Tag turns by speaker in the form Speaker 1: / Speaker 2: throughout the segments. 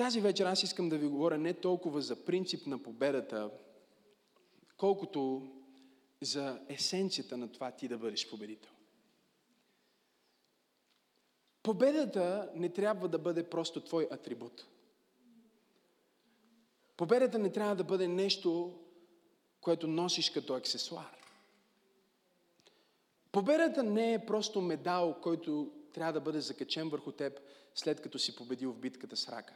Speaker 1: Тази вечер аз искам да ви говоря не толкова за принцип на победата, колкото за есенцията на това ти да бъдеш победител. Победата не трябва да бъде просто твой атрибут. Победата не трябва да бъде нещо, което носиш като аксесуар. Победата не е просто медал, който трябва да бъде закачен върху теб, след като си победил в битката с рака.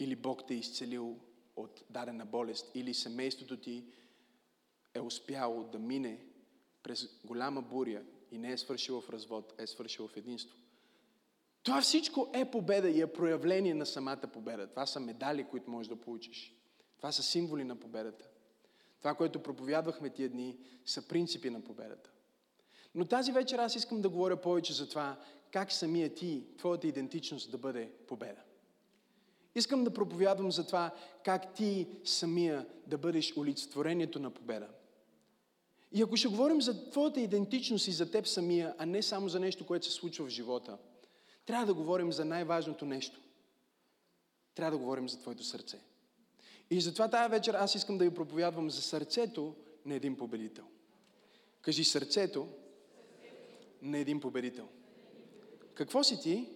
Speaker 1: Или Бог те е изцелил от дадена болест, или семейството ти е успяло да мине през голяма буря и не е свършило в развод, е свършило в единство. Това всичко е победа и е проявление на самата победа. Това са медали, които можеш да получиш. Това са символи на победата. Това, което проповядвахме тия дни, са принципи на победата. Но тази вечер аз искам да говоря повече за това, как самия ти, твоята идентичност да бъде победа. Искам да проповядвам за това, как ти самия да бъдеш олицетворението на победа. И ако ще говорим за твоята идентичност и за теб самия, а не само за нещо, което се случва в живота, трябва да говорим за най-важното нещо. Трябва да говорим за твоето сърце. И затова тази вечер аз искам да ви проповядвам за сърцето на един победител. Кажи сърцето на един победител. Какво си ти?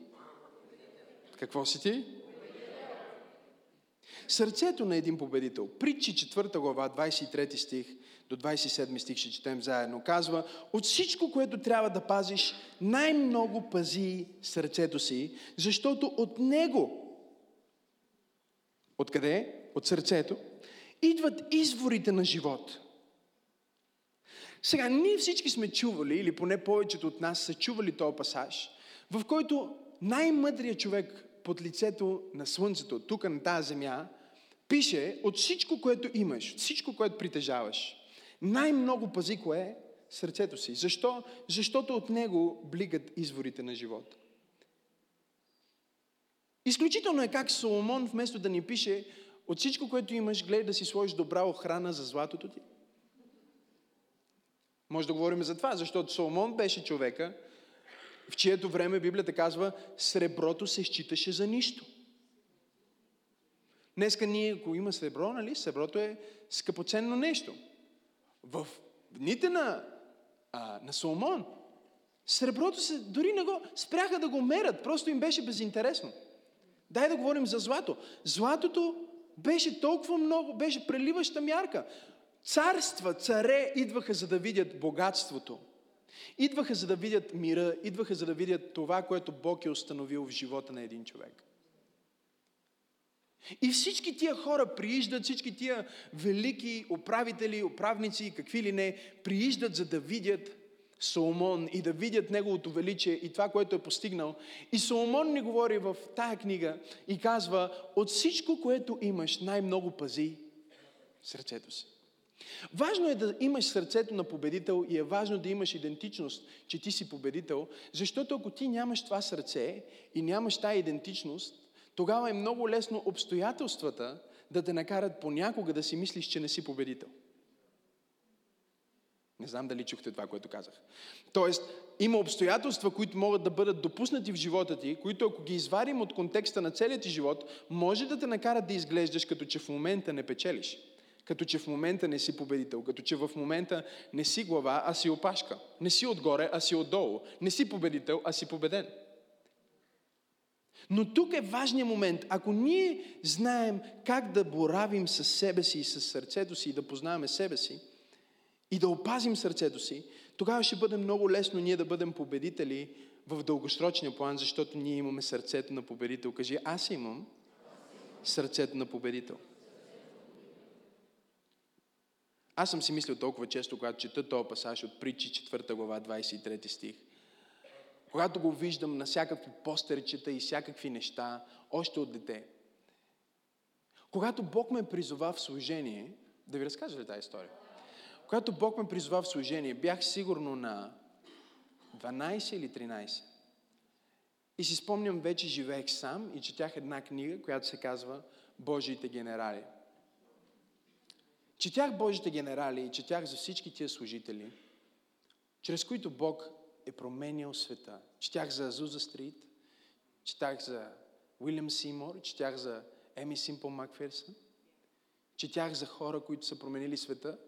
Speaker 1: Какво си ти? Сърцето на един победител. Притчи 4 глава, 23 стих до 27 стих ще четем заедно. Казва, от всичко, което трябва да пазиш, най-много пази сърцето си, защото от него, откъде? От сърцето, идват изворите на живот. Сега, ние всички сме чували, или поне повечето от нас са чували този пасаж, в който най-мъдрият човек под лицето на Слънцето, тук на тази земя, пише от всичко, което имаш, от всичко, което притежаваш, най-много пази кое сърцето си. Защо? Защото от него блигат изворите на живота. Изключително е как Соломон, вместо да ни пише от всичко, което имаш, гледай да си сложиш добра охрана за златото ти. Може да говорим за това, защото Соломон беше човека, в чието време Библията казва, среброто се считаше за нищо. Днеска ние, ако има сребро, нали, среброто е скъпоценно нещо. В дните на, а, на Соломон, среброто се, дори не го, спряха да го мерят, просто им беше безинтересно. Дай да говорим за злато. Златото беше толкова много, беше преливаща мярка. Царства, царе идваха за да видят богатството. Идваха за да видят мира, идваха за да видят това, което Бог е установил в живота на един човек. И всички тия хора прииждат, всички тия велики управители, управници, какви ли не, прииждат за да видят Соломон и да видят неговото величие и това, което е постигнал. И Соломон ни говори в тая книга и казва, от всичко, което имаш, най-много пази сърцето си. Важно е да имаш сърцето на победител и е важно да имаш идентичност, че ти си победител, защото ако ти нямаш това сърце и нямаш тази идентичност, тогава е много лесно обстоятелствата да те накарат понякога да си мислиш, че не си победител. Не знам дали чухте това, което казах. Тоест, има обстоятелства, които могат да бъдат допуснати в живота ти, които ако ги извадим от контекста на целият ти живот, може да те накарат да изглеждаш като че в момента не печелиш. Като че в момента не си победител, като че в момента не си глава, а си опашка. Не си отгоре, а си отдолу. Не си победител, а си победен. Но тук е важният момент. Ако ние знаем как да боравим с себе си и с сърцето си и да познаваме себе си и да опазим сърцето си, тогава ще бъде много лесно ние да бъдем победители в дългосрочния план, защото ние имаме сърцето на победител. Кажи, аз имам сърцето на победител. Аз съм си мислил толкова често, когато чета този пасаж от притчи 4 глава 23 стих – когато го виждам на всякакви постерчета и всякакви неща, още от дете. Когато Бог ме призова в служение, да ви разкажа ли тази история? Когато Бог ме призова в служение, бях сигурно на 12 или 13. И си спомням, вече живеех сам и четях една книга, която се казва Божиите генерали. Четях Божите генерали и четях за всички тия служители, чрез които Бог е променял света. Четях за Азуза Стрит, четях за Уилям Симор, четях за Еми Симпл Макферсън, четях за хора, които са променили света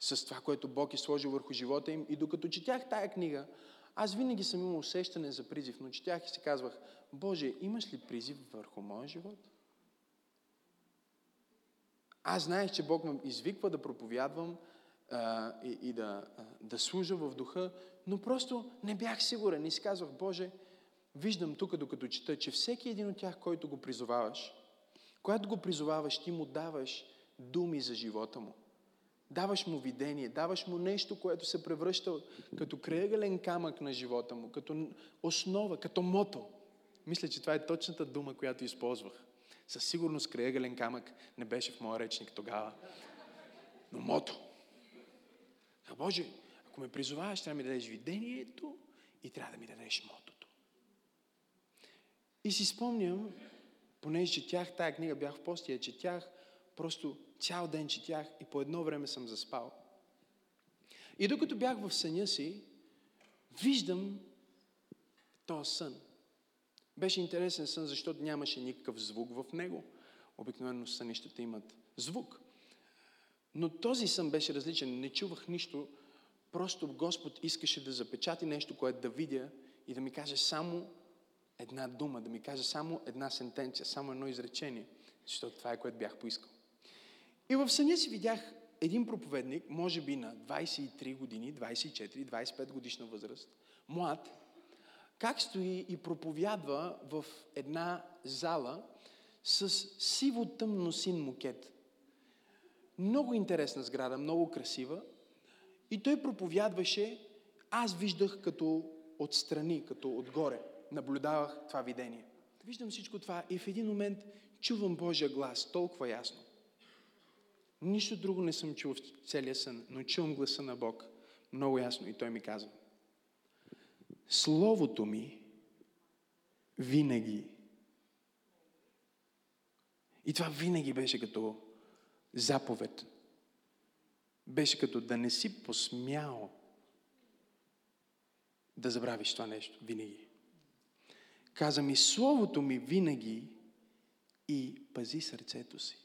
Speaker 1: с това, което Бог е сложил върху живота им. И докато четях тая книга, аз винаги съм имал усещане за призив, но четях и си казвах, Боже, имаш ли призив върху моя живот? Аз знаех, че Бог ме извиква да проповядвам а, и, и да, а, да служа в духа, но просто не бях сигурен и си казвах, Боже, виждам тук, докато чета, че всеки един от тях, който го призоваваш, когато го призоваваш, ти му даваш думи за живота му. Даваш му видение, даваш му нещо, което се превръща като крайъгълен камък на живота му, като основа, като мото. Мисля, че това е точната дума, която използвах. Със сигурност крайъгълен камък не беше в моя речник тогава. Но мото. А Боже, ако ме призоваваш, трябва да ми дадеш видението и трябва да ми дадеш мотото. И си спомням, понеже четях тая книга, бях в постия, четях, просто цял ден четях и по едно време съм заспал. И докато бях в съня си, виждам този сън. Беше интересен сън, защото нямаше никакъв звук в него. Обикновено сънищата имат звук. Но този сън беше различен. Не чувах нищо. Просто Господ искаше да запечати нещо, което да видя и да ми каже само една дума, да ми каже само една сентенция, само едно изречение. Защото това е което бях поискал. И в съня си видях един проповедник, може би на 23 години, 24, 25 годишна възраст, млад, как стои и проповядва в една зала с сиво тъмно син мукет. Много интересна сграда, много красива. И той проповядваше, аз виждах като отстрани, като отгоре. Наблюдавах това видение. Виждам всичко това и в един момент чувам Божия глас толкова ясно. Нищо друго не съм чул в целия сън, но чувам гласа на Бог много ясно и Той ми казва. Словото ми винаги. И това винаги беше като заповед. Беше като да не си посмял да забравиш това нещо. Винаги. Каза ми, Словото ми винаги и пази сърцето си.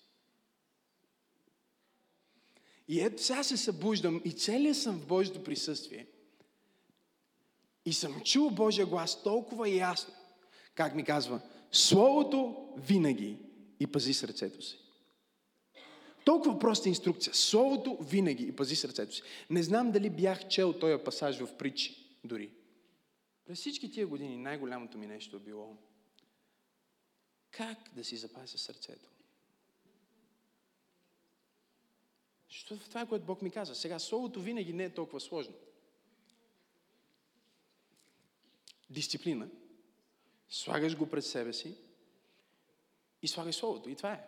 Speaker 1: И ето сега се събуждам и целият съм в Божието присъствие. И съм чул Божия глас толкова ясно, как ми казва, Словото винаги и пази сърцето си. Толкова проста инструкция. Словото винаги и пази сърцето си. Не знам дали бях чел този пасаж в притчи дори. През всички тия години най-голямото ми нещо е било как да си запася сърцето. Защото това е което Бог ми каза. Сега, Словото винаги не е толкова сложно. Дисциплина. Слагаш го пред себе си и слагаш Словото. И това е.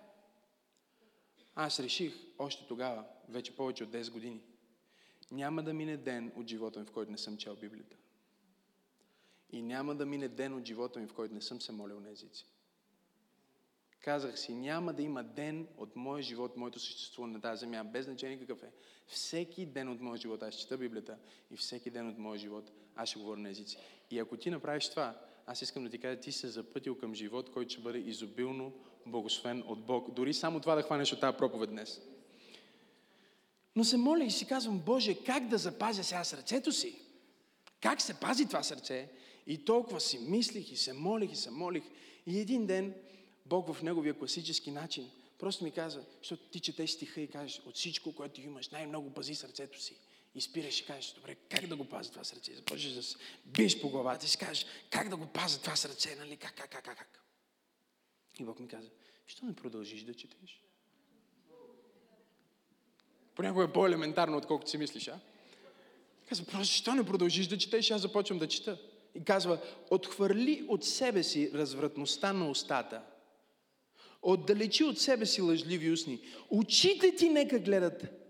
Speaker 1: Аз реших още тогава, вече повече от 10 години, няма да мине ден от живота ми, в който не съм чел Библията. И няма да мине ден от живота ми, в който не съм се молил на езици. Казах си, няма да има ден от моя живот, моето съществуване на тази земя, без значение какъв е. Всеки ден от моя живот аз чета Библията и всеки ден от моя живот аз ще говоря на езици. И ако ти направиш това, аз искам да ти кажа, ти се запътил към живот, който ще бъде изобилно благословен от Бог. Дори само това да хванеш от тази проповед днес. Но се моля и си казвам, Боже, как да запазя сега сърцето си? Как се пази това сърце? И толкова си мислих и се молих и се молих. И един ден Бог в неговия класически начин просто ми каза, защото ти четеш стиха и кажеш, от всичко, което имаш, най-много пази сърцето си. И спираш и кажеш, добре, как да го пазя това сърце? И започваш да се биеш по главата и си кажеш, как да го пазя това сърце, нали? Как, как, как, как? И Бог ми каза, що не продължиш да четеш? Понякога е по-елементарно, отколкото си мислиш, а? Казва, просто, що не продължиш да четеш? Аз започвам да чета. И казва, отхвърли от себе си развратността на устата. Отдалечи от себе си лъжливи устни. Очите ти нека гледат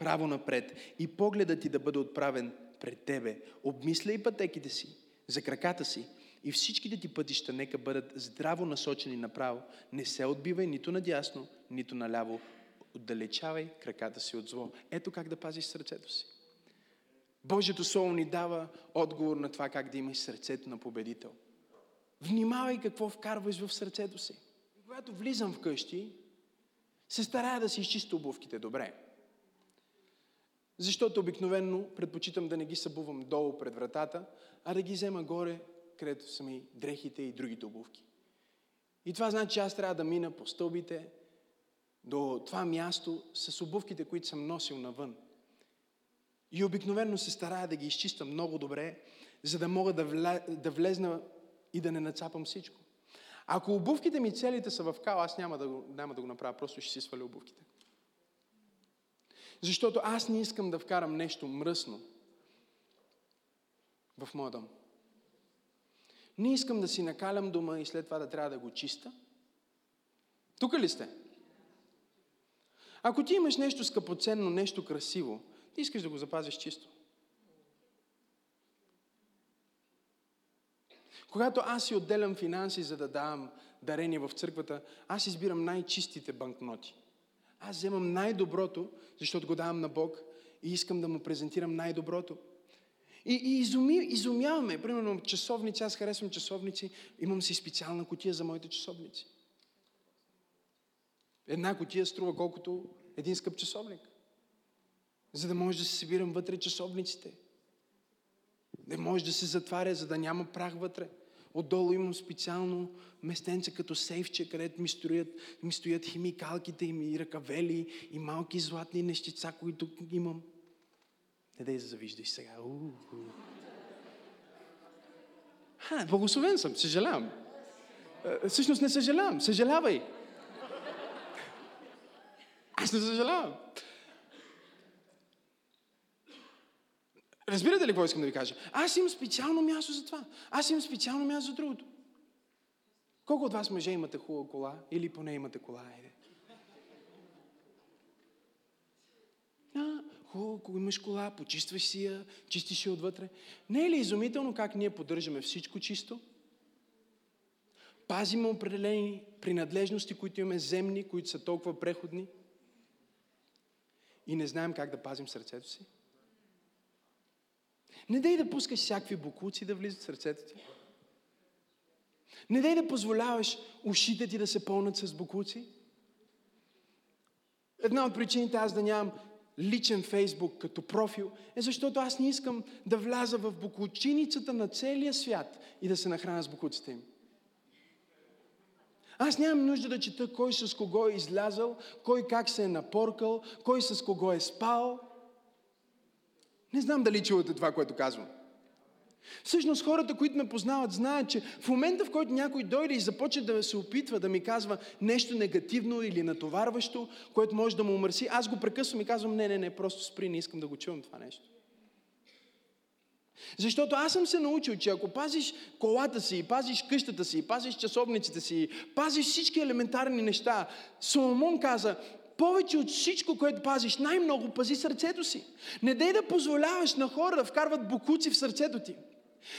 Speaker 1: право напред и погледът ти да бъде отправен пред тебе. Обмисляй пътеките си, за краката си и всичките ти пътища нека бъдат здраво насочени направо. Не се отбивай нито надясно, нито наляво. Отдалечавай краката си от зло. Ето как да пазиш сърцето си. Божието Слово ни дава отговор на това как да имаш сърцето на победител. Внимавай какво вкарваш в сърцето си. Когато влизам вкъщи, се старая да си изчиста обувките добре. Защото обикновенно предпочитам да не ги събувам долу пред вратата, а да ги взема горе, където са ми дрехите и другите обувки. И това значи, че аз трябва да мина по стълбите до това място с обувките, които съм носил навън. И обикновено се старая да ги изчиста много добре, за да мога да, вля... да влезна и да не нацапам всичко. Ако обувките ми целите са в кал, аз няма да, няма да го направя, просто ще си сваля обувките. Защото аз не искам да вкарам нещо мръсно в моя дом. Не искам да си накалям дома и след това да трябва да го чиста. Тук ли сте? Ако ти имаш нещо скъпоценно, нещо красиво, ти искаш да го запазиш чисто. Когато аз си отделям финанси, за да давам дарение в църквата, аз избирам най-чистите банкноти. Аз вземам най-доброто, защото го давам на Бог и искам да му презентирам най-доброто. И, и изуми, изумяваме. Примерно часовници, аз харесвам часовници, имам си специална котия за моите часовници. Една котия струва колкото един скъп часовник. За да може да се събирам вътре часовниците. Не може да се затваря, за да няма прах вътре. Отдолу имам специално местенце като сейфче, където ми стоят, ми стоят химикалките и ръкавели и малки златни нещица, които имам. Не дай да завиждаш сега. У-у-у. Ха, благословен съм, съжалявам. Е, всъщност не съжалявам, съжалявай. Аз не съжалявам. Разбирате ли какво искам да ви кажа? Аз имам специално място за това. Аз имам специално място за другото. Колко от вас мъже имате хубава кола? Или поне имате кола? Айде. А, хубаво, ако имаш кола, почистваш си я, чистиш я отвътре. Не е ли изумително как ние поддържаме всичко чисто? Пазиме определени принадлежности, които имаме земни, които са толкова преходни. И не знаем как да пазим сърцето си. Не дай да пускаш всякакви букуци да влизат в сърцето ти. Не дай да позволяваш ушите ти да се пълнат с букуци. Една от причините аз да нямам личен фейсбук като профил е защото аз не искам да вляза в букучиницата на целия свят и да се нахраня с букуците им. Аз нямам нужда да чета кой с кого е излязал, кой как се е напоркал, кой с кого е спал. Не знам дали чувате това, което казвам. Всъщност хората, които ме познават, знаят, че в момента, в който някой дойде и започне да се опитва да ми казва нещо негативно или натоварващо, което може да му умърси, аз го прекъсвам и казвам, не, не, не, просто спри, не искам да го чувам това нещо. Защото аз съм се научил, че ако пазиш колата си, пазиш къщата си, пазиш часовниците си, пазиш всички елементарни неща, Соломон каза, повече от всичко, което пазиш, най-много пази сърцето си. Не дай да позволяваш на хора да вкарват букуци в сърцето ти.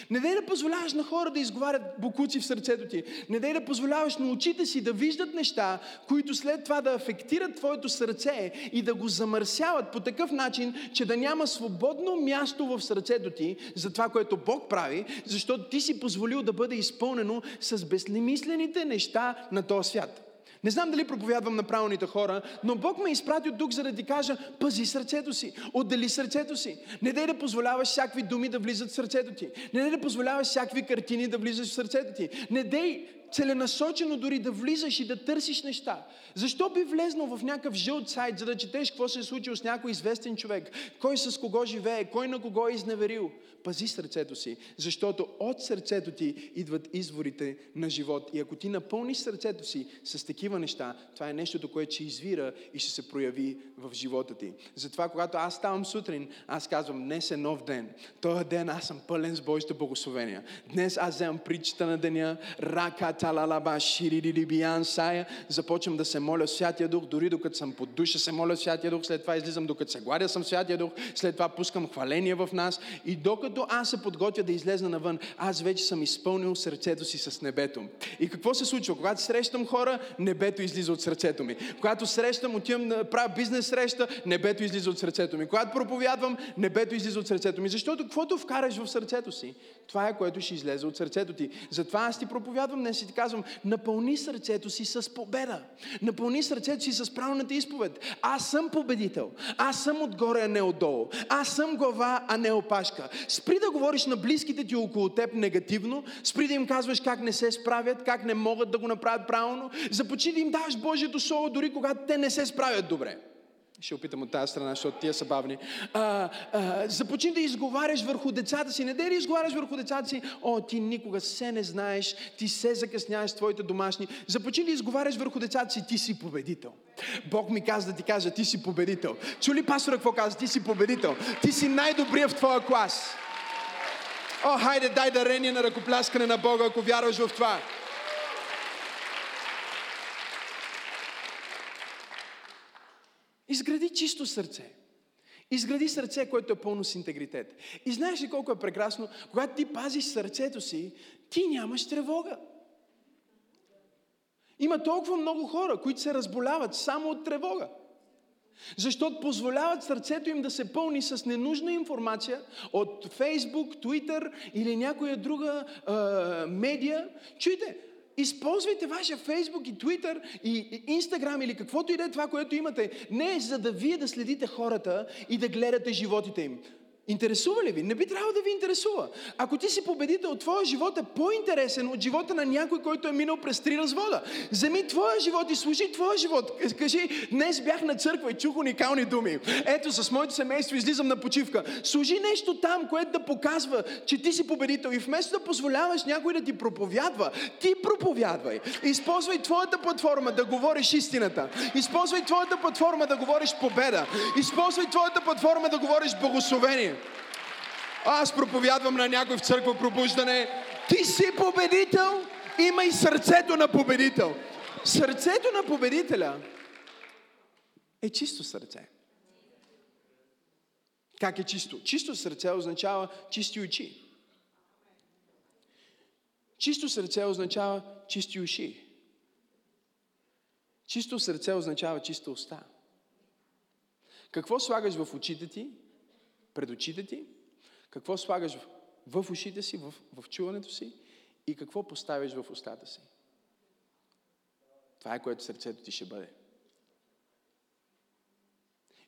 Speaker 1: Не дай да позволяваш на хора да изговарят букуци в сърцето ти. Не дай да позволяваш на очите си да виждат неща, които след това да афектират твоето сърце и да го замърсяват по такъв начин, че да няма свободно място в сърцето ти за това, което Бог прави, защото ти си позволил да бъде изпълнено с безлимислените неща на този свят. Не знам дали проповядвам на правилните хора, но Бог ме изпрати от тук, за да ти кажа, пази сърцето си, отдели сърцето си. Не дай да позволяваш всякакви думи да влизат в сърцето ти. Не дай да позволяваш всякакви картини да влизат в сърцето ти. Не дай целенасочено дори да влизаш и да търсиш неща. Защо би влезнал в някакъв жълт сайт, за да четеш какво се е случило с някой известен човек, кой с кого живее, кой на кого е изневерил? Пази сърцето си, защото от сърцето ти идват изворите на живот. И ако ти напълниш сърцето си с такива неща, това е нещото, което ще извира и ще се прояви в живота ти. Затова, когато аз ставам сутрин, аз казвам, днес е нов ден. Този ден аз съм пълен с Божите благословения. Днес аз вземам притчата на деня, рака талалаба, ширирибиян, сая. Започвам да се моля Святия Дух, дори докато съм под душа се моля Святия Дух, след това излизам докато се гладя съм Святия Дух, след това пускам хваление в нас. И докато аз се подготвя да излезна навън, аз вече съм изпълнил сърцето си с небето. И какво се случва? Когато срещам хора, небето излиза от сърцето ми. Когато срещам, отивам да правя бизнес среща, небето излиза от сърцето ми. Когато проповядвам, небето излиза от сърцето ми. Защото каквото вкараш в сърцето си, това е което ще излезе от сърцето ти. Затова аз ти проповядвам днес и ти казвам, напълни сърцето си с победа. Напълни сърцето си с правилната изповед. Аз съм победител. Аз съм отгоре, а не отдолу. Аз съм глава, а не опашка. Спри да говориш на близките ти около теб негативно. Спри да им казваш как не се справят, как не могат да го направят правилно. Започни да им даваш Божието Слово, дори когато те не се справят добре. Ще опитам от тази страна, защото тия са бавни. А, а, започни да изговаряш върху децата си. Не да изговаряш върху децата си. О, ти никога се не знаеш, ти се закъсняваш с твоите домашни. Започни да изговаряш върху децата си. Ти си победител. Бог ми каза да ти кажа, ти си победител. Чули пастора какво каза? Ти си победител. Ти си най-добрия в твоя клас. О, хайде, дай дарение на ръкопляскане на Бога, ако вярваш в това. Изгради чисто сърце. Изгради сърце, което е пълно с интегритет. И знаеш ли колко е прекрасно? Когато ти пазиш сърцето си, ти нямаш тревога. Има толкова много хора, които се разболяват само от тревога. Защото позволяват сърцето им да се пълни с ненужна информация от Фейсбук, Твитър или някоя друга е, медия. Чуйте, Използвайте вашия Фейсбук и Твитър и Инстаграм или каквото и да е това, което имате. Не за да вие да следите хората и да гледате животите им. Интересува ли ви? Не би трябвало да ви интересува. Ако ти си победител, твоя живот е по-интересен от живота на някой, който е минал през три развода. Вземи твоя живот и служи твоя живот. Кажи, днес бях на църква и чух уникални думи. Ето, с моето семейство излизам на почивка. Служи нещо там, което да показва, че ти си победител. И вместо да позволяваш някой да ти проповядва, ти проповядвай. Използвай твоята платформа да говориш истината. Използвай твоята платформа да говориш победа. Използвай твоята платформа да говориш благословение. Аз проповядвам на някой в църква пробуждане. Ти си победител, има и сърцето на победител. Сърцето на победителя е чисто сърце. Как е чисто? Чисто сърце означава чисти очи. Чисто сърце означава чисти уши. Чисто сърце означава чиста уста. Какво слагаш в очите ти, пред очите ти какво слагаш в, в ушите си, в, в чуването си и какво поставяш в устата си. Това е което сърцето ти ще бъде.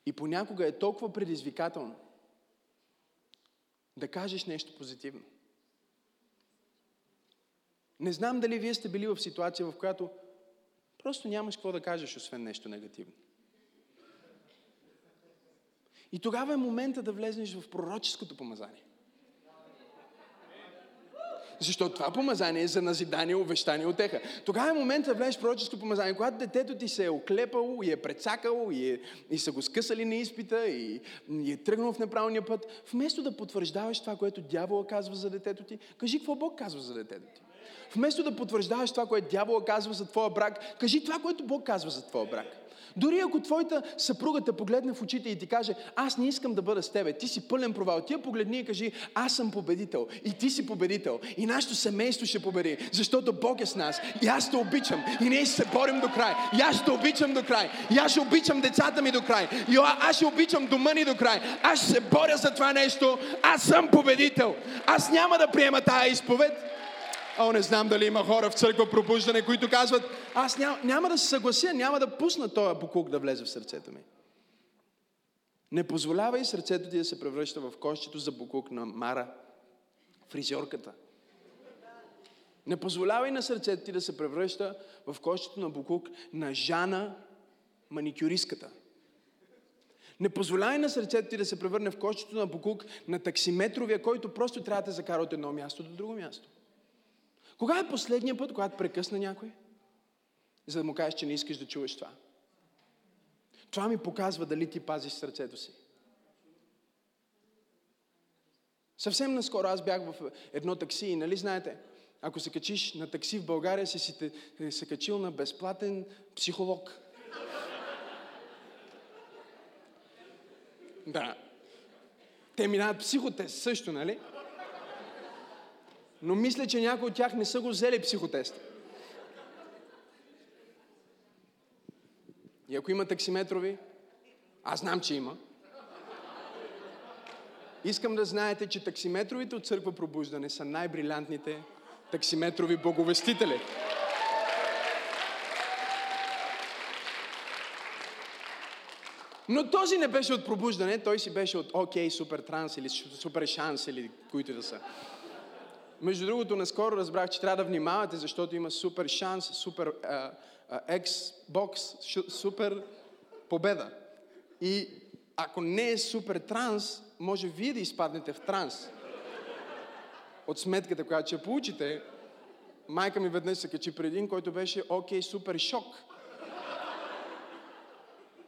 Speaker 1: И понякога е толкова предизвикателно да кажеш нещо позитивно. Не знам дали вие сте били в ситуация, в която просто нямаш какво да кажеш, освен нещо негативно. И тогава е момента да влезнеш в пророческото помазание. Защото това помазание е за назидание, увещание, отеха. Тогава е момент да влезеш в пророческо помазание, когато детето ти се е оклепало и е прецакало и, е, и са го скъсали на изпита и, и е тръгнал в неправилния път. Вместо да потвърждаваш това, което дявола казва за детето ти, кажи какво Бог казва за детето ти. Вместо да потвърждаваш това, което дявола казва за твоя брак, кажи това, което Бог казва за твоя брак. Дори ако твоята съпруга те погледне в очите и ти каже, аз не искам да бъда с тебе, ти си пълен провал, ти я погледни и кажи, аз съм победител и ти си победител и нашето семейство ще победи, защото Бог е с нас и аз те обичам и ние ще се борим до край. И аз ще обичам до край. И аз ще обичам децата ми до край. И аз ще обичам дома ни до край. Аз ще се боря за това нещо. Аз съм победител. Аз няма да приема тая изповед. О, не знам дали има хора в църква пробуждане, които казват, аз ням, няма да се съглася, няма да пусна този покук да влезе в сърцето ми. Не позволявай сърцето ти да се превръща в кощето за букук на Мара, фризьорката. Не позволявай на сърцето ти да се превръща в кощето на букук на Жана, маникюристката. Не позволявай на сърцето ти да се превърне в кощето на букук на таксиметровия, който просто трябва да закара от едно място до друго място. Кога е последния път, когато прекъсна някой? За да му кажеш, че не искаш да чуваш това. Това ми показва дали ти пазиш сърцето си. Съвсем наскоро аз бях в едно такси и нали знаете, ако се качиш на такси в България, си, си те, се качил на безплатен психолог. Да. Те минават психотест също, нали? Но мисля, че някои от тях не са го взели психотест. И ако има таксиметрови, аз знам, че има. Искам да знаете, че таксиметровите от църква пробуждане са най-брилянтните таксиметрови боговестители. Но този не беше от пробуждане, той си беше от окей, супер транс или супер шанс или които да са. Между другото, наскоро разбрах, че трябва да внимавате, защото има супер шанс, супер Xbox, супер победа. И ако не е супер транс, може вие да изпаднете в транс. От сметката, която ще получите, майка ми веднъж се качи преди един, който беше окей, супер шок.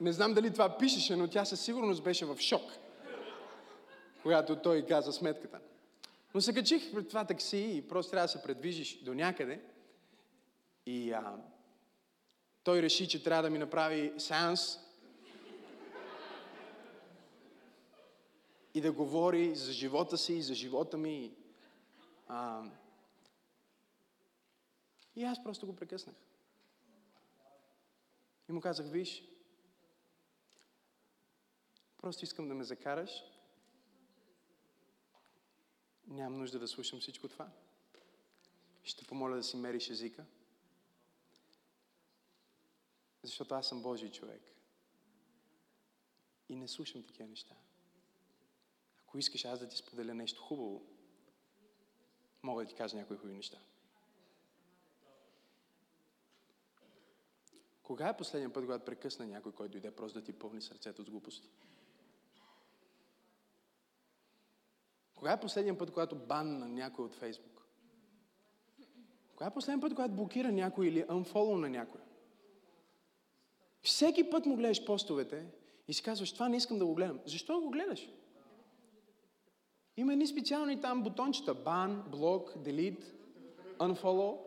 Speaker 1: Не знам дали това пишеше, но тя със сигурност беше в шок, когато той каза сметката. Но се качих пред това такси и просто трябва да се предвижиш до някъде. И а, той реши, че трябва да ми направи сеанс и да говори за живота си и за живота ми. А, и аз просто го прекъснах. И му казах, виж, просто искам да ме закараш. Нямам нужда да слушам всичко това. Ще помоля да си мериш езика. Защото аз съм Божий човек. И не слушам такива неща. Ако искаш аз да ти споделя нещо хубаво, мога да ти кажа някои хубави неща. Кога е последния път, когато прекъсна някой, който дойде просто да ти пълни сърцето с глупости? Кога е последния път, когато бан на някой от Фейсбук? Кога е последния път, когато блокира някой или unfollow на някой? Всеки път му гледаш постовете и си казваш, това не искам да го гледам. Защо го гледаш? Има едни специални там бутончета. Ban, блок, delete, unfollow.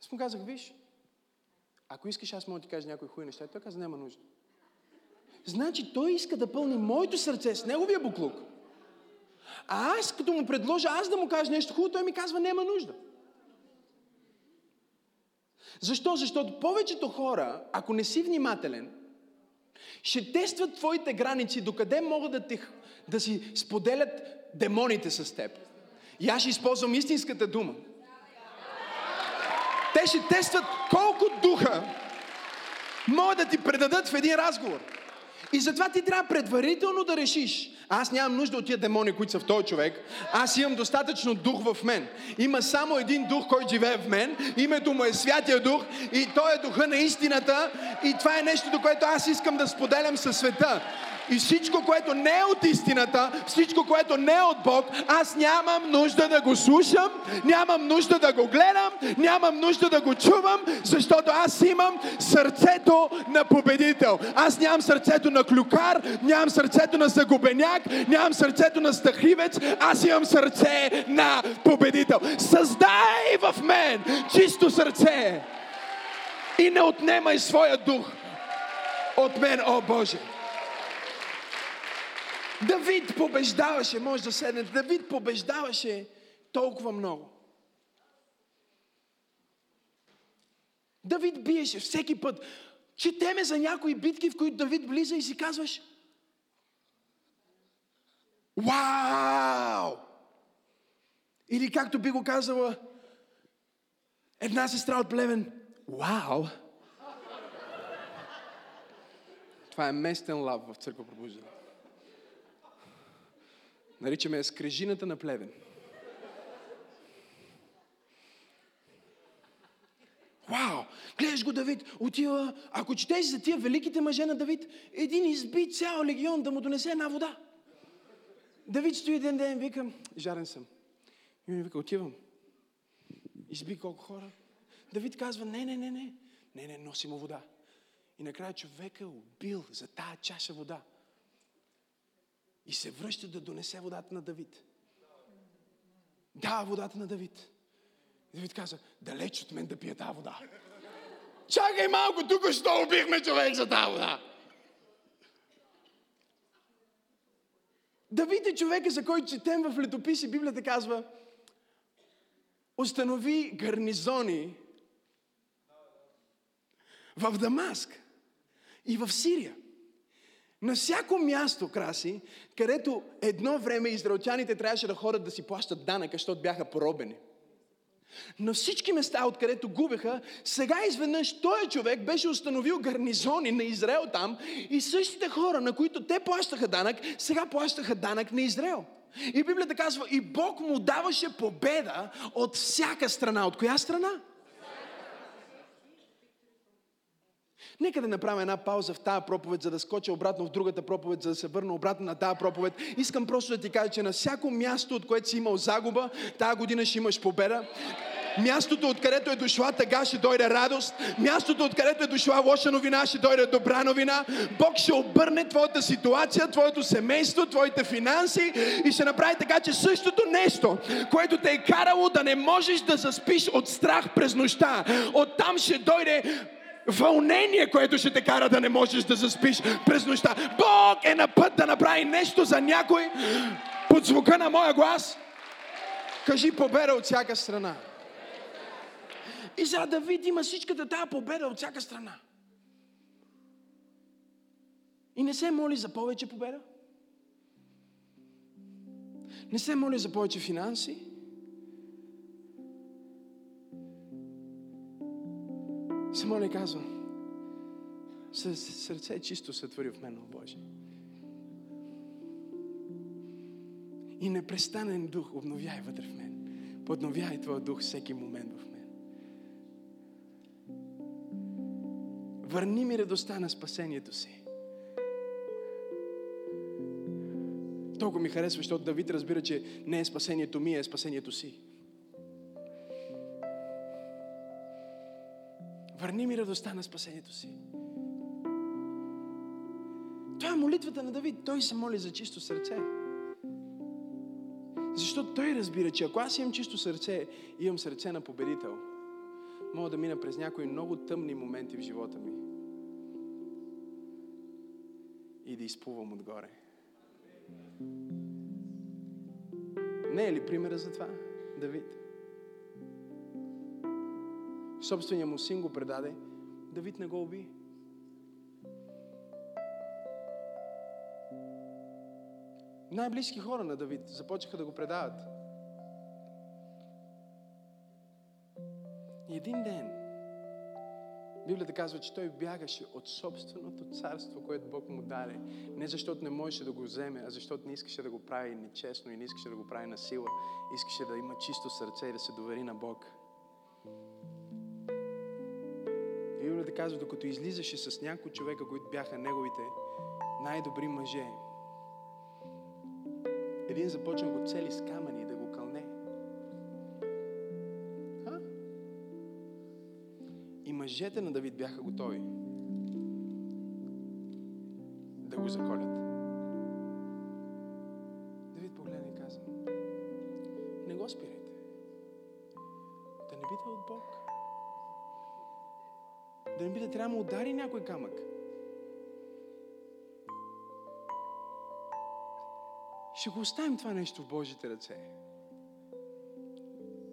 Speaker 1: Аз му казах, виж, ако искаш, аз мога да ти кажа някои хубави неща. Той каза, няма нужда. Значи той иска да пълни моето сърце с неговия буклук. А аз, като му предложа аз да му кажа нещо хубаво, той ми казва, няма нужда. Защо? Защото повечето хора, ако не си внимателен, ще тестват твоите граници, докъде могат да, те, да си споделят демоните с теб. И аз ще използвам истинската дума. Те ще тестват колко духа могат да ти предадат в един разговор. И затова ти трябва предварително да решиш. Аз нямам нужда от тия демони, които са в този човек. Аз имам достатъчно дух в мен. Има само един дух, който живее в мен. Името му е Святия Дух. И той е духа на истината. И това е нещо, до което аз искам да споделям със света. И всичко, което не е от истината, всичко, което не е от Бог, аз нямам нужда да го слушам, нямам нужда да го гледам, нямам нужда да го чувам, защото аз имам сърцето на победител. Аз нямам сърцето на клюкар, нямам сърцето на загубеняк, нямам сърцето на стахивец, аз имам сърце на победител. Създай в мен чисто сърце и не отнемай своя дух от мен, о Боже. Давид побеждаваше, може да седнете, Давид побеждаваше толкова много. Давид биеше всеки път. Четеме за някои битки, в които Давид влиза и си казваш Вау! Или както би го казала една сестра от Плевен Вау! Това е местен лав в църква пробуждане. Наричаме я скрежината на плевен. Вау! Гледаш го Давид, отива, ако четеш за тия великите мъже на Давид, един изби цял легион да му донесе една вода. Давид стои един ден, викам, жарен съм. И ми вика, отивам. Изби колко хора. Давид казва, не, не, не, не, не, не, носи му вода. И накрая човека е убил за тая чаша вода. И се връща да донесе водата на Давид. Да, водата на Давид. Давид каза, далеч от мен да пия тази вода. Чакай малко, тук що убихме човек за тази вода. Давид е човека, за който четем в летописи. Библията казва, установи гарнизони в Дамаск и в Сирия. На всяко място, краси, където едно време израелтяните трябваше да ходят да си плащат данъка, защото бяха поробени. На всички места, откъдето губеха, сега изведнъж този човек беше установил гарнизони на Израел там и същите хора, на които те плащаха данък, сега плащаха данък на Израел. И Библията казва, и Бог му даваше победа от всяка страна. От коя страна? Нека да направя една пауза в тази проповед, за да скоча обратно в другата проповед, за да се върна обратно на тази проповед. Искам просто да ти кажа, че на всяко място, от което си имал загуба, тази година ще имаш победа. Мястото, откъдето е дошла тъга, ще дойде радост. Мястото, откъдето е дошла лоша новина, ще дойде добра новина. Бог ще обърне твоята ситуация, твоето семейство, твоите финанси и ще направи така, че същото нещо, което те е карало да не можеш да заспиш от страх през нощта, оттам ще дойде вълнение, което ще те кара да не можеш да заспиш през нощта. Бог е на път да направи нещо за някой под звука на моя глас. Кажи победа от всяка страна. И за Давид има всичката тази победа от всяка страна. И не се моли за повече победа. Не се моли за повече финанси. Моля и казвам, сърце чисто се твори в мен, Боже. И непрестанен дух обновяй вътре в мен. Подновяй Твоя дух всеки момент в мен. Върни ми радостта на спасението си. Толкова ми харесва, защото Давид разбира, че не е спасението ми, е спасението си. Върни ми радостта на спасението си. Това е молитвата на Давид. Той се моли за чисто сърце. Защото той разбира, че ако аз имам чисто сърце, имам сърце на победител, мога да мина през някои много тъмни моменти в живота ми и да изплувам отгоре. Не е ли примера за това, Давид? Собствения му син го предаде, Давид не го уби. Най-близки хора на Давид започнаха да го предават. И един ден Библията казва, че той бягаше от собственото царство, което Бог му даде. Не защото не можеше да го вземе, а защото не искаше да го прави нечестно и не искаше да го прави на сила. Искаше да има чисто сърце и да се довери на Бог. Библията казва, докато излизаше с някои човека, които бяха неговите най-добри мъже, един започна го цели с камъни да го кълне. А? И мъжете на Давид бяха готови да го заколят. Давид погледна и каза, не го спирайте. Да не биде от Бог. Да не би да трябва да удари някой камък. Ще го оставим това нещо в Божите ръце.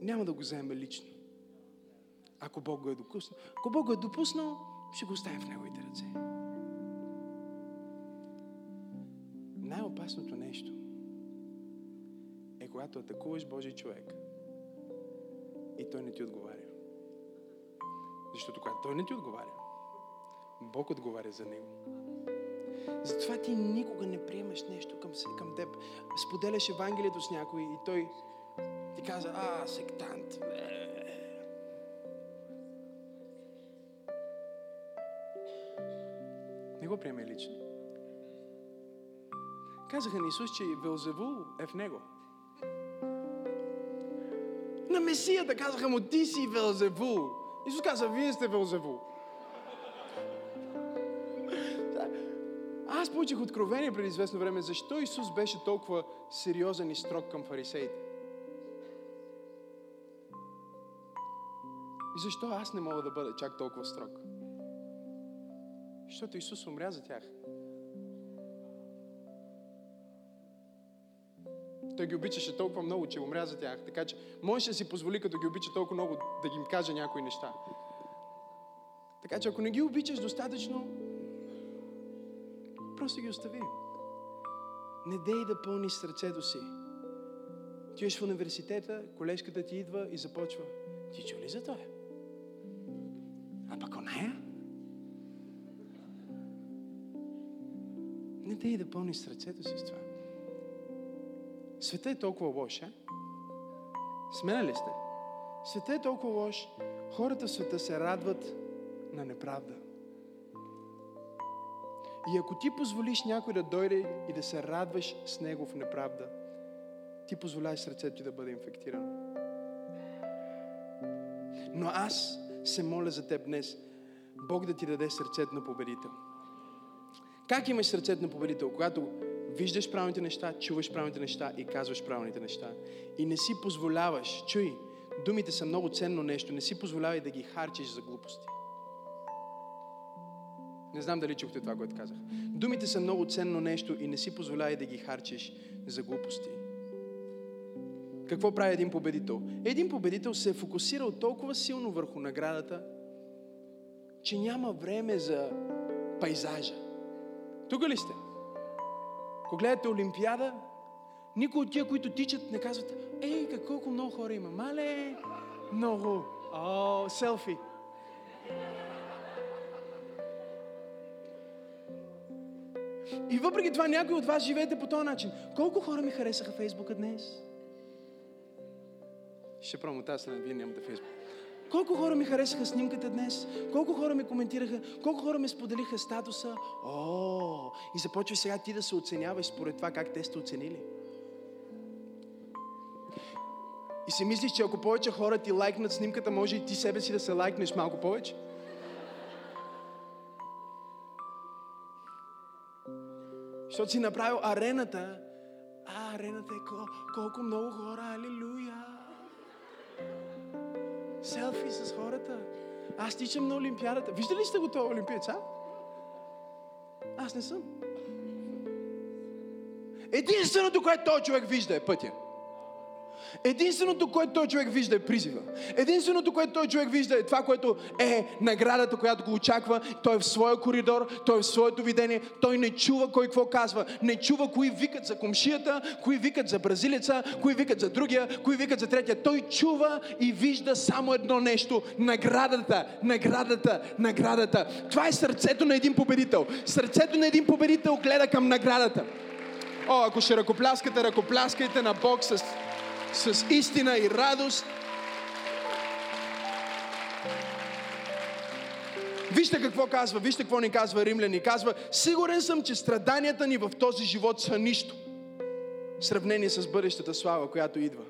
Speaker 1: Няма да го вземе лично. Ако Бог го е допуснал. Ако Бог го е допуснал, ще го оставим в Неговите ръце. Най-опасното нещо е когато атакуваш Божий човек и той не ти отговаря. Защото когато той не ти отговаря, Бог отговаря за него. Затова ти никога не приемаш нещо към, към теб. Споделяш Евангелието с някой и той ти каза, а, сектант. Не го приеме лично. Казаха на Исус, че Велзевул е в него. На Месията казаха му, ти си Велзевул. Исус каза, вие сте Велзевул. Аз получих откровение преди известно време, защо Исус беше толкова сериозен и строг към фарисеите. И защо аз не мога да бъда чак толкова строг? Защото Исус умря за тях. Той ги обичаше толкова много, че умря за тях. Така че може да си позволи, като ги обича толкова много, да им каже някои неща. Така че ако не ги обичаш достатъчно, просто ги остави. Не дей да пълниш сърцето си. Ти в университета, колежката ти идва и започва. Ти чу ли за това? А пък оная? Не дей да пълниш сърцето си с това. Света е толкова лош, а? Смена ли сте? Света е толкова лош. Хората в света се радват на неправда. И ако ти позволиш някой да дойде и да се радваш с него в неправда, ти позволяваш сърцето ти да бъде инфектирано. Но аз се моля за теб днес, Бог да ти даде сърцето на победител. Как имаш сърцето на победител? Когато виждаш правилните неща, чуваш правилните неща и казваш правилните неща. И не си позволяваш, чуй, думите са много ценно нещо, не си позволявай да ги харчиш за глупости. Не знам дали чухте това, което казах. Думите са много ценно нещо и не си позволявай да ги харчиш за глупости. Какво прави един победител? Един победител се е фокусирал толкова силно върху наградата, че няма време за пейзажа. Тук ли сте? Ако гледате Олимпиада, никой от тия, които тичат, не казват, ей, колко много хора има. Мале, много. О, селфи. И въпреки това някои от вас живеете по този начин. Колко хора ми харесаха Фейсбука днес? Ще пробвам тази страна, вие нямате Фейсбук. Колко хора ми харесаха снимката днес? Колко хора ми коментираха? Колко хора ми споделиха статуса? О, и започва сега ти да се оценяваш според това как те сте оценили. И си мислиш, че ако повече хора ти лайкнат снимката, може и ти себе си да се лайкнеш малко повече? Защото си направил арената. А, арената е кол- колко много хора, алилуя. Селфи с хората. Аз тичам на Олимпиадата. Виждали ли сте го това олимпиец, а? Аз не съм. Единственото, което този човек вижда е пътя. Единственото, което той човек вижда е призива. Единственото, което той човек вижда е това, което е наградата, която го очаква. Той е в своя коридор, той е в своето видение. Той не чува кой какво казва. Не чува кои викат за комшията, кои викат за бразилеца, кои викат за другия, кои викат за третия. Той чува и вижда само едно нещо. Наградата, наградата, наградата. Това е сърцето на един победител. Сърцето на един победител гледа към наградата. О, ако ще ръкопляскате, ръкопляскайте на Бог с с истина и радост. Вижте какво казва, вижте какво ни казва Римляни. Казва, сигурен съм, че страданията ни в този живот са нищо. В сравнение с бъдещата слава, която идва.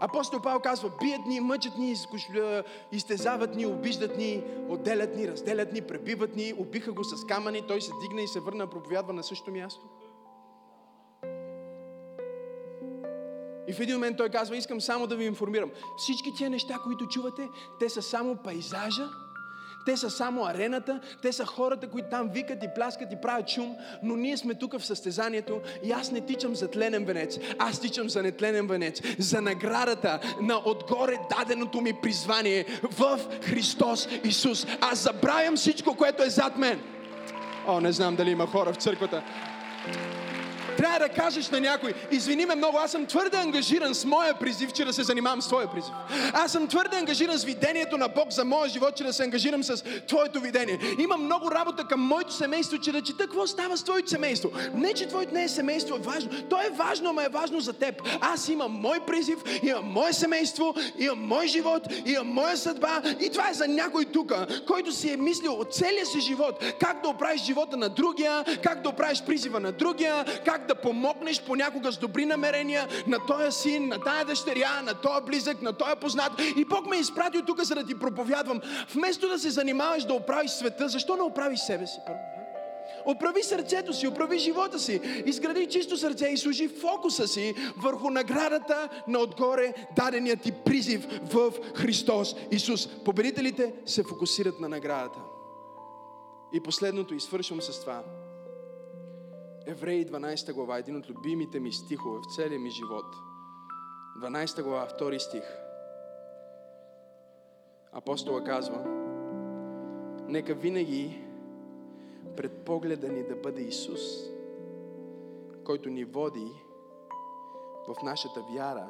Speaker 1: Апостол Павел казва, бият ни, мъчат ни, изтезават ни, обиждат ни, отделят ни, разделят ни, пребиват ни, убиха го с камъни, той се дигна и се върна, проповядва на същото място. И в един момент той казва, искам само да ви информирам. Всички тия неща, които чувате, те са само пейзажа, те са само арената, те са хората, които там викат и пляскат и правят шум, но ние сме тук в състезанието и аз не тичам за тленен венец, аз тичам за нетленен венец, за наградата на отгоре даденото ми призвание в Христос Исус. Аз забравям всичко, което е зад мен. О, не знам дали има хора в църквата. Трябва да кажеш на някой, извини ме много, аз съм твърде ангажиран с моя призив, че да се занимавам с твоя призив. Аз съм твърде ангажиран с видението на Бог за моя живот, че да се ангажирам с твоето видение. Имам много работа към моето семейство, че да чета какво става с твоето семейство. Не, че твоето не е семейство, е важно. То е важно, но е важно за теб. Аз имам мой призив, имам мое семейство, имам мой живот, имам моя съдба и това е за някой тук, който си е мислил от целия си живот как да оправиш живота на другия, как да оправиш призива на другия, как да помогнеш понякога с добри намерения на този син, на тая дъщеря, на този близък, на този познат. И Бог ме е изпратил тук, за да ти проповядвам. Вместо да се занимаваш да оправиш света, защо не оправиш себе си първо? Отправи сърцето си, отправи живота си, изгради чисто сърце и служи фокуса си върху наградата на отгоре даденият ти призив в Христос Исус. Победителите се фокусират на наградата. И последното, и свършвам с това. Евреи 12 глава, един от любимите ми стихове в целия ми живот. 12 глава, 2 стих. Апостола казва, нека винаги пред погледа ни да бъде Исус, който ни води в нашата вяра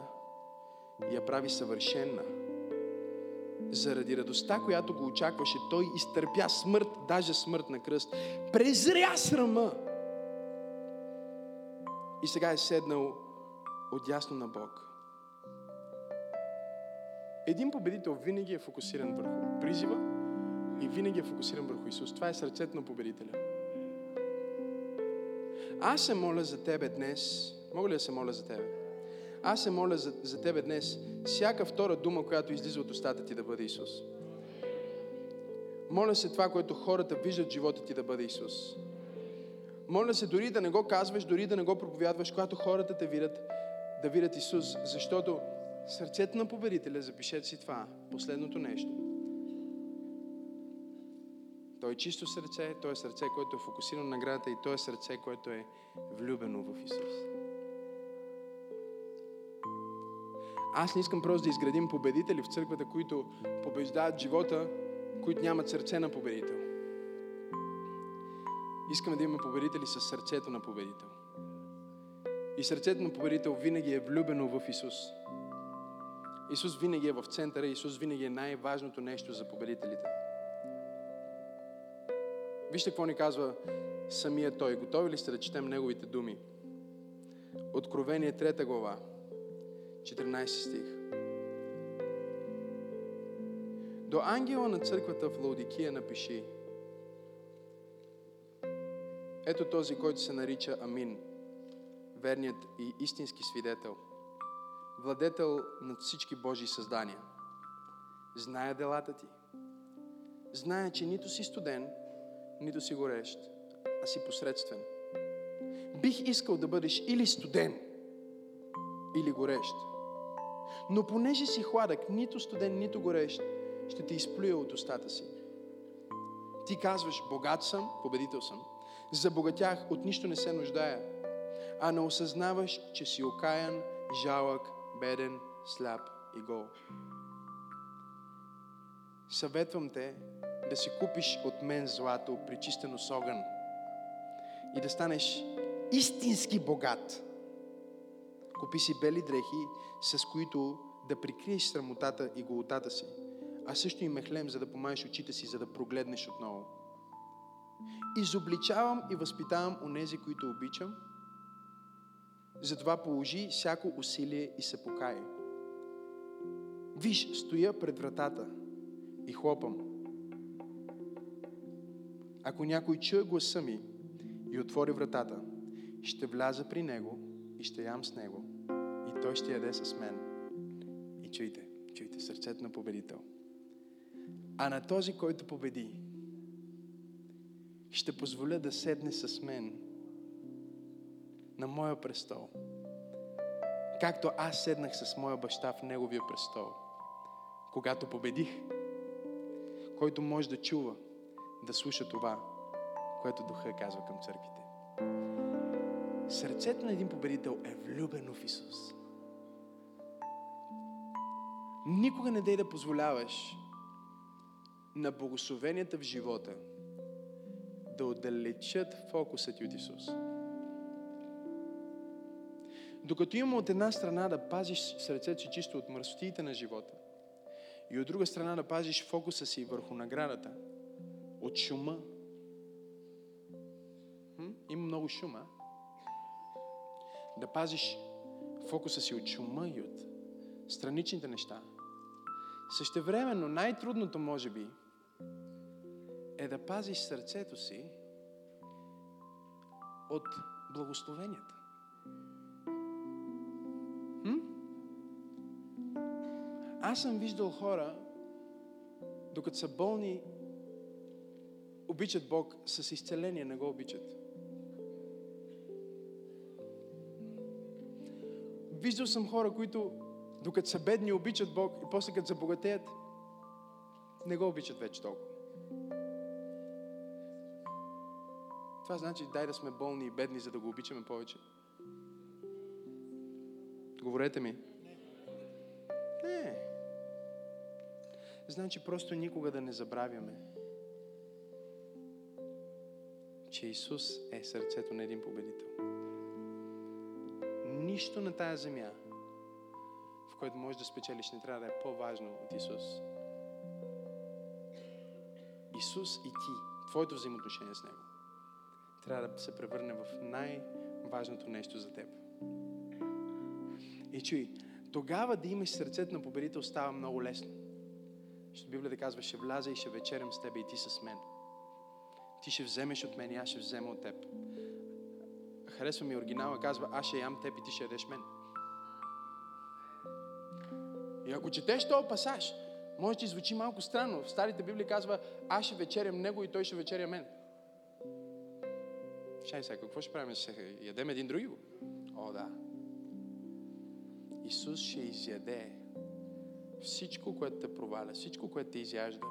Speaker 1: и я прави съвършенна. Заради радостта, която го очакваше, той изтърпя смърт, даже смърт на кръст. Презря срама. И сега е седнал отясно на Бог. Един победител винаги е фокусиран върху призива и винаги е фокусиран върху Исус. Това е сърцето на победителя. Аз се моля за тебе днес. Мога ли да се моля за тебе? Аз се моля за, за тебе днес. Всяка втора дума, която излиза от устата ти да бъде Исус. Моля се това, което хората виждат в живота ти да бъде Исус. Моля се дори да не го казваш, дори да не го проповядваш, когато хората те видят, да видят Исус. Защото сърцето на победителя, запишете си това, последното нещо. Той е чисто сърце, той е сърце, което е фокусирано на наградата и той е сърце, което е влюбено в Исус. Аз не искам просто да изградим победители в църквата, които побеждават живота, които нямат сърце на победител. Искаме да имаме победители с сърцето на победител. И сърцето на победител винаги е влюбено в Исус. Исус винаги е в центъра, Исус винаги е най-важното нещо за победителите. Вижте какво ни казва самия Той. Готови ли сте да четем Неговите думи? Откровение 3 глава, 14 стих. До ангела на църквата в Лаудикия напиши Ето този, който се нарича Амин, верният и истински свидетел, владетел над всички Божии създания. Зная делата ти. Зная, че нито си студен, нито си горещ, а си посредствен. Бих искал да бъдеш или студен, или горещ. Но понеже си хладък, нито студен, нито горещ, ще те изплюя от устата си. Ти казваш, богат съм, победител съм. Забогатях, от нищо не се нуждая. А не осъзнаваш, че си окаян, жалък, беден, сляп и гол. Съветвам те да си купиш от мен злато, причистено с огън и да станеш истински богат. Купи си бели дрехи, с които да прикриеш срамотата и голотата си, а също и мехлем, за да помаеш очите си, за да прогледнеш отново. Изобличавам и възпитавам онези, които обичам, затова положи всяко усилие и се покай. Виж, стоя пред вратата и хлопам. Ако някой чуе гласа ми и отвори вратата, ще вляза при него и ще ям с него. И той ще яде с мен. И чуйте, чуйте, сърцето на победител. А на този, който победи, ще позволя да седне с мен на моя престол. Както аз седнах с моя баща в неговия престол, когато победих, който може да чува, да слуша това, което Духа казва към църквите. Сърцето на един победител е влюбено в Исус. Никога не дей да позволяваш на благословенията в живота да отдалечат фокуса ти от Исус. Докато има от една страна да пазиш сърцето си чисто от мръсотиите на живота и от друга страна да пазиш фокуса си върху наградата, от шума. Има много шума. Да пазиш фокуса си от шума и от страничните неща. Същевременно най-трудното може би е да пазиш сърцето си от благословенията. Хм? Аз съм виждал хора, докато са болни, обичат Бог с изцеление, не го обичат. Виждал съм хора, които докато са бедни обичат Бог и после като забогатеят, не го обичат вече толкова. Това значи дай да сме болни и бедни, за да го обичаме повече. Говорете ми. Не. Значи просто никога да не забравяме, че Исус е сърцето на един победител. Нищо на тая земя, в което можеш да спечелиш, не трябва да е по-важно от Исус. Исус и ти, твоето взаимоотношение с Него, трябва да се превърне в най-важното нещо за теб. И чуй, тогава да имаш сърцето на победител става много лесно. Защото Библията казва, ще вляза и ще вечерям с теб и ти с мен. Ти ще вземеш от мен и аз ще взема от теб. Харесва ми оригинала, казва, аз ще ям теб и ти ще ядеш мен. И ако четеш този пасаж, може да ти звучи малко странно. В Старите Библии казва, аз ще вечерям него и той ще вечеря мен. Чай сега, какво ще правим? Ще ядем един други? О, да. Исус ще изяде всичко, което те проваля, всичко, което те изяжда,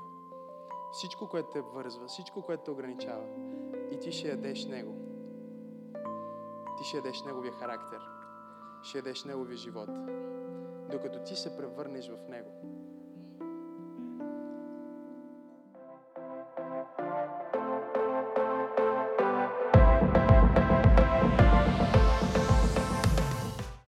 Speaker 1: всичко, което те вързва, всичко, което те ограничава. И ти ще ядеш Него. Ти ще ядеш Неговия характер. Ще ядеш Неговия живот. Докато ти се превърнеш в Него.